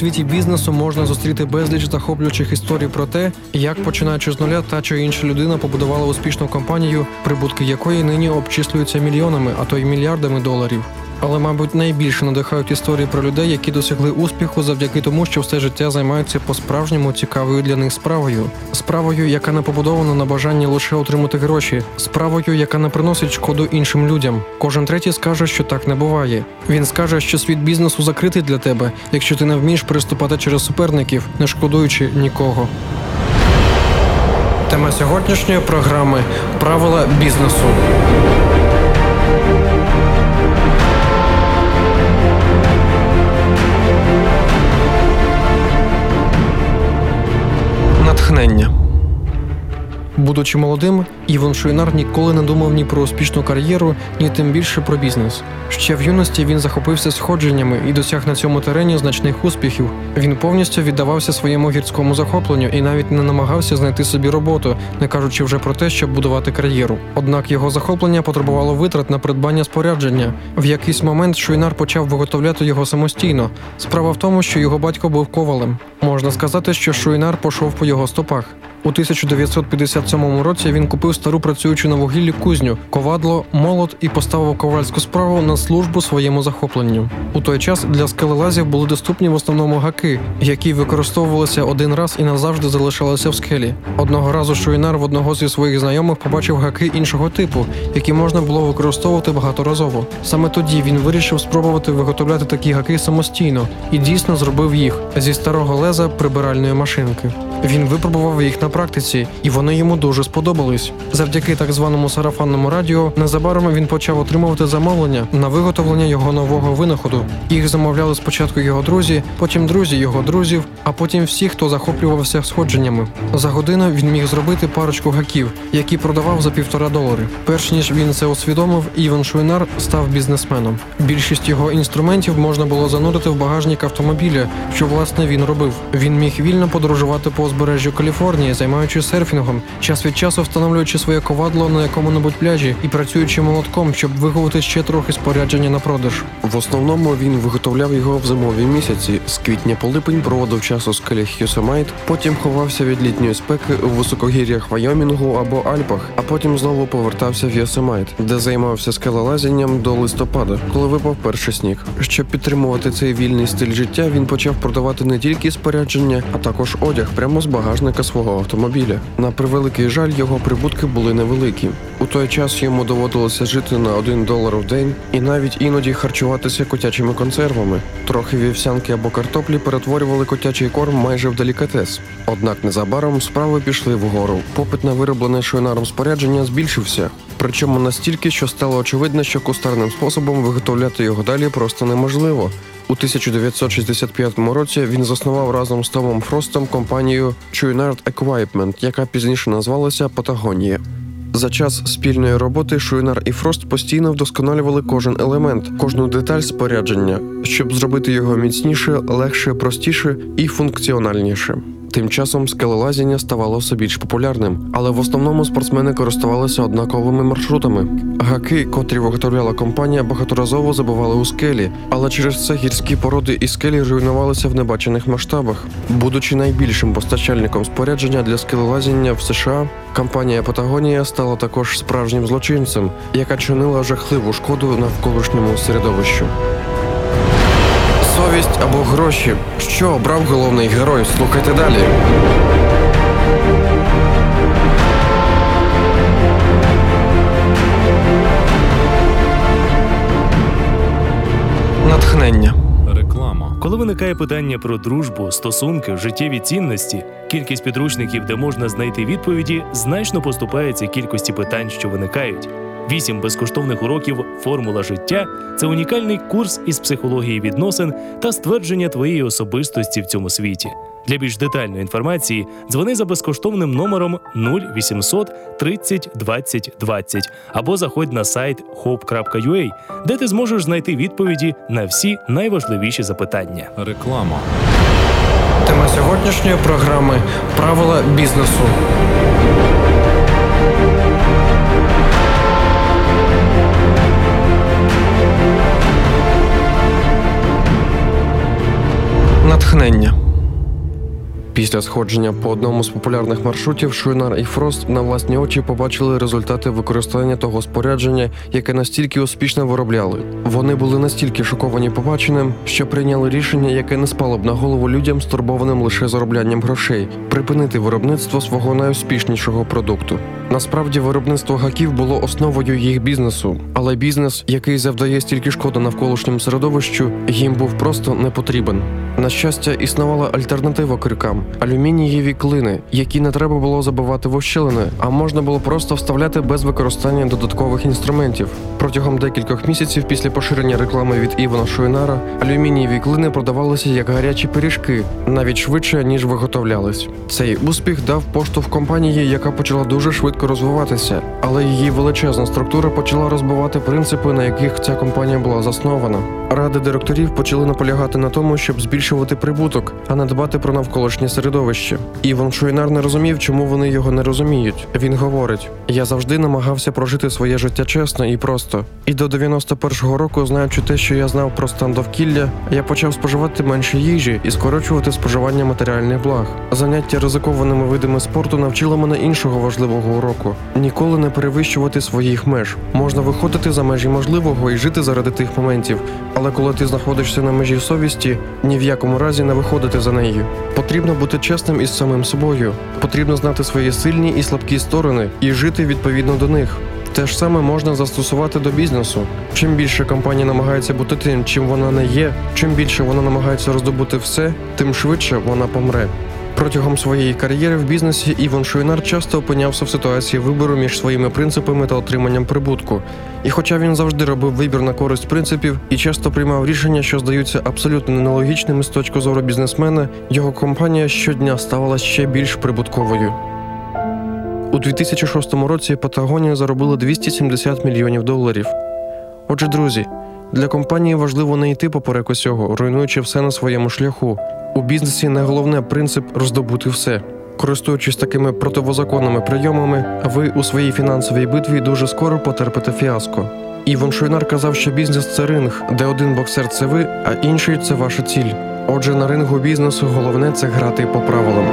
світі бізнесу можна зустріти безліч захоплюючих історій про те, як починаючи з нуля, та чи інша людина побудувала успішну компанію, прибутки якої нині обчислюються мільйонами, а то й мільярдами доларів. Але, мабуть, найбільше надихають історії про людей, які досягли успіху завдяки тому, що все життя займаються по-справжньому цікавою для них справою, справою, яка не побудована на бажанні лише отримати гроші, справою, яка не приносить шкоду іншим людям. Кожен третій скаже, що так не буває. Він скаже, що світ бізнесу закритий для тебе, якщо ти не вмієш переступати через суперників, не шкодуючи нікого. Тема сьогоднішньої програми правила бізнесу. Будучи молодим, Іван Шуйнар ніколи не думав ні про успішну кар'єру, ні тим більше про бізнес. Ще в юності він захопився сходженнями і досяг на цьому терені значних успіхів. Він повністю віддавався своєму гірському захопленню і навіть не намагався знайти собі роботу, не кажучи вже про те, щоб будувати кар'єру. Однак його захоплення потребувало витрат на придбання спорядження. В якийсь момент Шуйнар почав виготовляти його самостійно. Справа в тому, що його батько був ковалем. Можна сказати, що Шуйнар пішов по його стопах. У 1957 році він купив стару працюючу на вугіллі кузню, ковадло, молот і поставив ковальську справу на службу своєму захопленню. У той час для скелелазів були доступні в основному гаки, які використовувалися один раз і назавжди залишалися в скелі. Одного разу Шуйнар в одного зі своїх знайомих побачив гаки іншого типу, які можна було використовувати багаторазово. Саме тоді він вирішив спробувати виготовляти такі гаки самостійно і дійсно зробив їх зі старого леза прибиральної машинки. Він випробував їх на практиці, і вони йому дуже сподобались. Завдяки так званому сарафанному радіо, незабаром він почав отримувати замовлення на виготовлення його нового винаходу. Їх замовляли спочатку його друзі, потім друзі його друзів, а потім всі, хто захоплювався сходженнями. За годину він міг зробити парочку гаків, які продавав за півтора долари. Перш ніж він це усвідомив, Івон Шуїнар став бізнесменом. Більшість його інструментів можна було занурити в багажник автомобіля, що власне він робив. Він міг вільно подорожувати по узбережжю Каліфорнії, займаючись серфінгом, час від часу встановлюючи своє ковадло на якому-небудь пляжі і працюючи молотком, щоб виготовити ще трохи спорядження на продаж. В основному він виготовляв його в зимові місяці. З квітня по липень проводив час у скелях Йосеміт, потім ховався від літньої спеки у високогір'ях Вайомінгу або Альпах, а потім знову повертався в Йосемайт, де займався скелелазінням до листопада, коли випав перший сніг. Щоб підтримувати цей вільний стиль життя, він почав продавати не тільки спорядження, а також одяг прямо з багажника свого автомобіля. На превеликий жаль, його прибутки були невеликі. У той час йому доводилося жити на один долар в день і навіть іноді харчуватися котячими консервами. Трохи вівсянки або картоплі перетворювали котячий корм майже в делікатес. Однак незабаром справи пішли вгору. Попит на вироблене шойнаром спорядження збільшився. Причому настільки, що стало очевидно, що кустарним способом виготовляти його далі просто неможливо. У 1965 році він заснував разом з Томом Фростом компанію Chouinard Equipment, яка пізніше назвалася Патагонія. За час спільної роботи Шуйнар і Фрост постійно вдосконалювали кожен елемент, кожну деталь спорядження, щоб зробити його міцніше, легше, простіше і функціональніше. Тим часом скелелазіння ставало все більш популярним, але в основному спортсмени користувалися однаковими маршрутами. Гаки, котрі виготовляла компанія, багаторазово забували у скелі, але через це гірські породи і скелі руйнувалися в небачених масштабах. Будучи найбільшим постачальником спорядження для скелелазіння в США, компанія Патагонія стала також справжнім злочинцем, яка чинила жахливу шкоду навколишньому середовищу. Совість або гроші. Що обрав головний герой? Слухайте далі. Натхнення. Реклама. Коли виникає питання про дружбу, стосунки, життєві цінності, кількість підручників, де можна знайти відповіді, значно поступається кількості питань, що виникають. Вісім безкоштовних уроків Формула життя це унікальний курс із психології відносин та ствердження твоєї особистості в цьому світі. Для більш детальної інформації дзвони за безкоштовним номером 0800 30 20 20 або заходь на сайт hope.ua, де ти зможеш знайти відповіді на всі найважливіші запитання. Реклама. Тема сьогоднішньої програми правила бізнесу. Після сходження по одному з популярних маршрутів Шуйнар і Фрост на власні очі побачили результати використання того спорядження, яке настільки успішно виробляли. Вони були настільки шоковані побаченим, що прийняли рішення, яке не спало б на голову людям, стурбованим лише зароблянням грошей, припинити виробництво свого найуспішнішого продукту. Насправді, виробництво гаків було основою їх бізнесу, але бізнес, який завдає стільки шкоди навколишньому середовищу, їм був просто не потрібен. На щастя, існувала альтернатива крюкам алюмінієві клини, які не треба було забивати в ощелини, а можна було просто вставляти без використання додаткових інструментів. Протягом декількох місяців після поширення реклами від Івана Шуйнара алюмінієві клини продавалися як гарячі пиріжки, навіть швидше ніж виготовлялись. Цей успіх дав поштовх компанії, яка почала дуже швидко розвиватися, але її величезна структура почала розбивати принципи, на яких ця компанія була заснована. Ради директорів почали наполягати на тому, щоб збільшувати прибуток, а не дбати про навколишнє середовище. Іван Шуйнар не розумів, чому вони його не розуміють. Він говорить: я завжди намагався прожити своє життя чесно і просто. І до 91-го року, знаючи те, що я знав про стан довкілля, я почав споживати менше їжі і скорочувати споживання матеріальних благ. Заняття ризикованими видами спорту навчило мене іншого важливого уроку: ніколи не перевищувати своїх меж. Можна виходити за межі можливого і жити заради тих моментів. Але коли ти знаходишся на межі совісті, ні в якому разі не виходити за нею. Потрібно бути чесним із самим собою. Потрібно знати свої сильні і слабкі сторони і жити відповідно до них. Те ж саме можна застосувати до бізнесу. Чим більше компанія намагається бути тим, чим вона не є, чим більше вона намагається роздобути все, тим швидше вона помре. Протягом своєї кар'єри в бізнесі Іван Шуйнар часто опинявся в ситуації вибору між своїми принципами та отриманням прибутку. І хоча він завжди робив вибір на користь принципів і часто приймав рішення, що здаються абсолютно нелогічними з точки зору бізнесмена, його компанія щодня ставала ще більш прибутковою. У 2006 році Патагонія заробила 270 мільйонів доларів. Отже, друзі, для компанії важливо не йти поперек усього, руйнуючи все на своєму шляху. У бізнесі найголовне принцип роздобути все. Користуючись такими противозаконними прийомами, ви у своїй фінансовій битві дуже скоро потерпите фіаско. Іван Шуйнар казав, що бізнес це ринг, де один боксер це ви, а інший це ваша ціль. Отже, на рингу бізнесу головне це грати по правилам.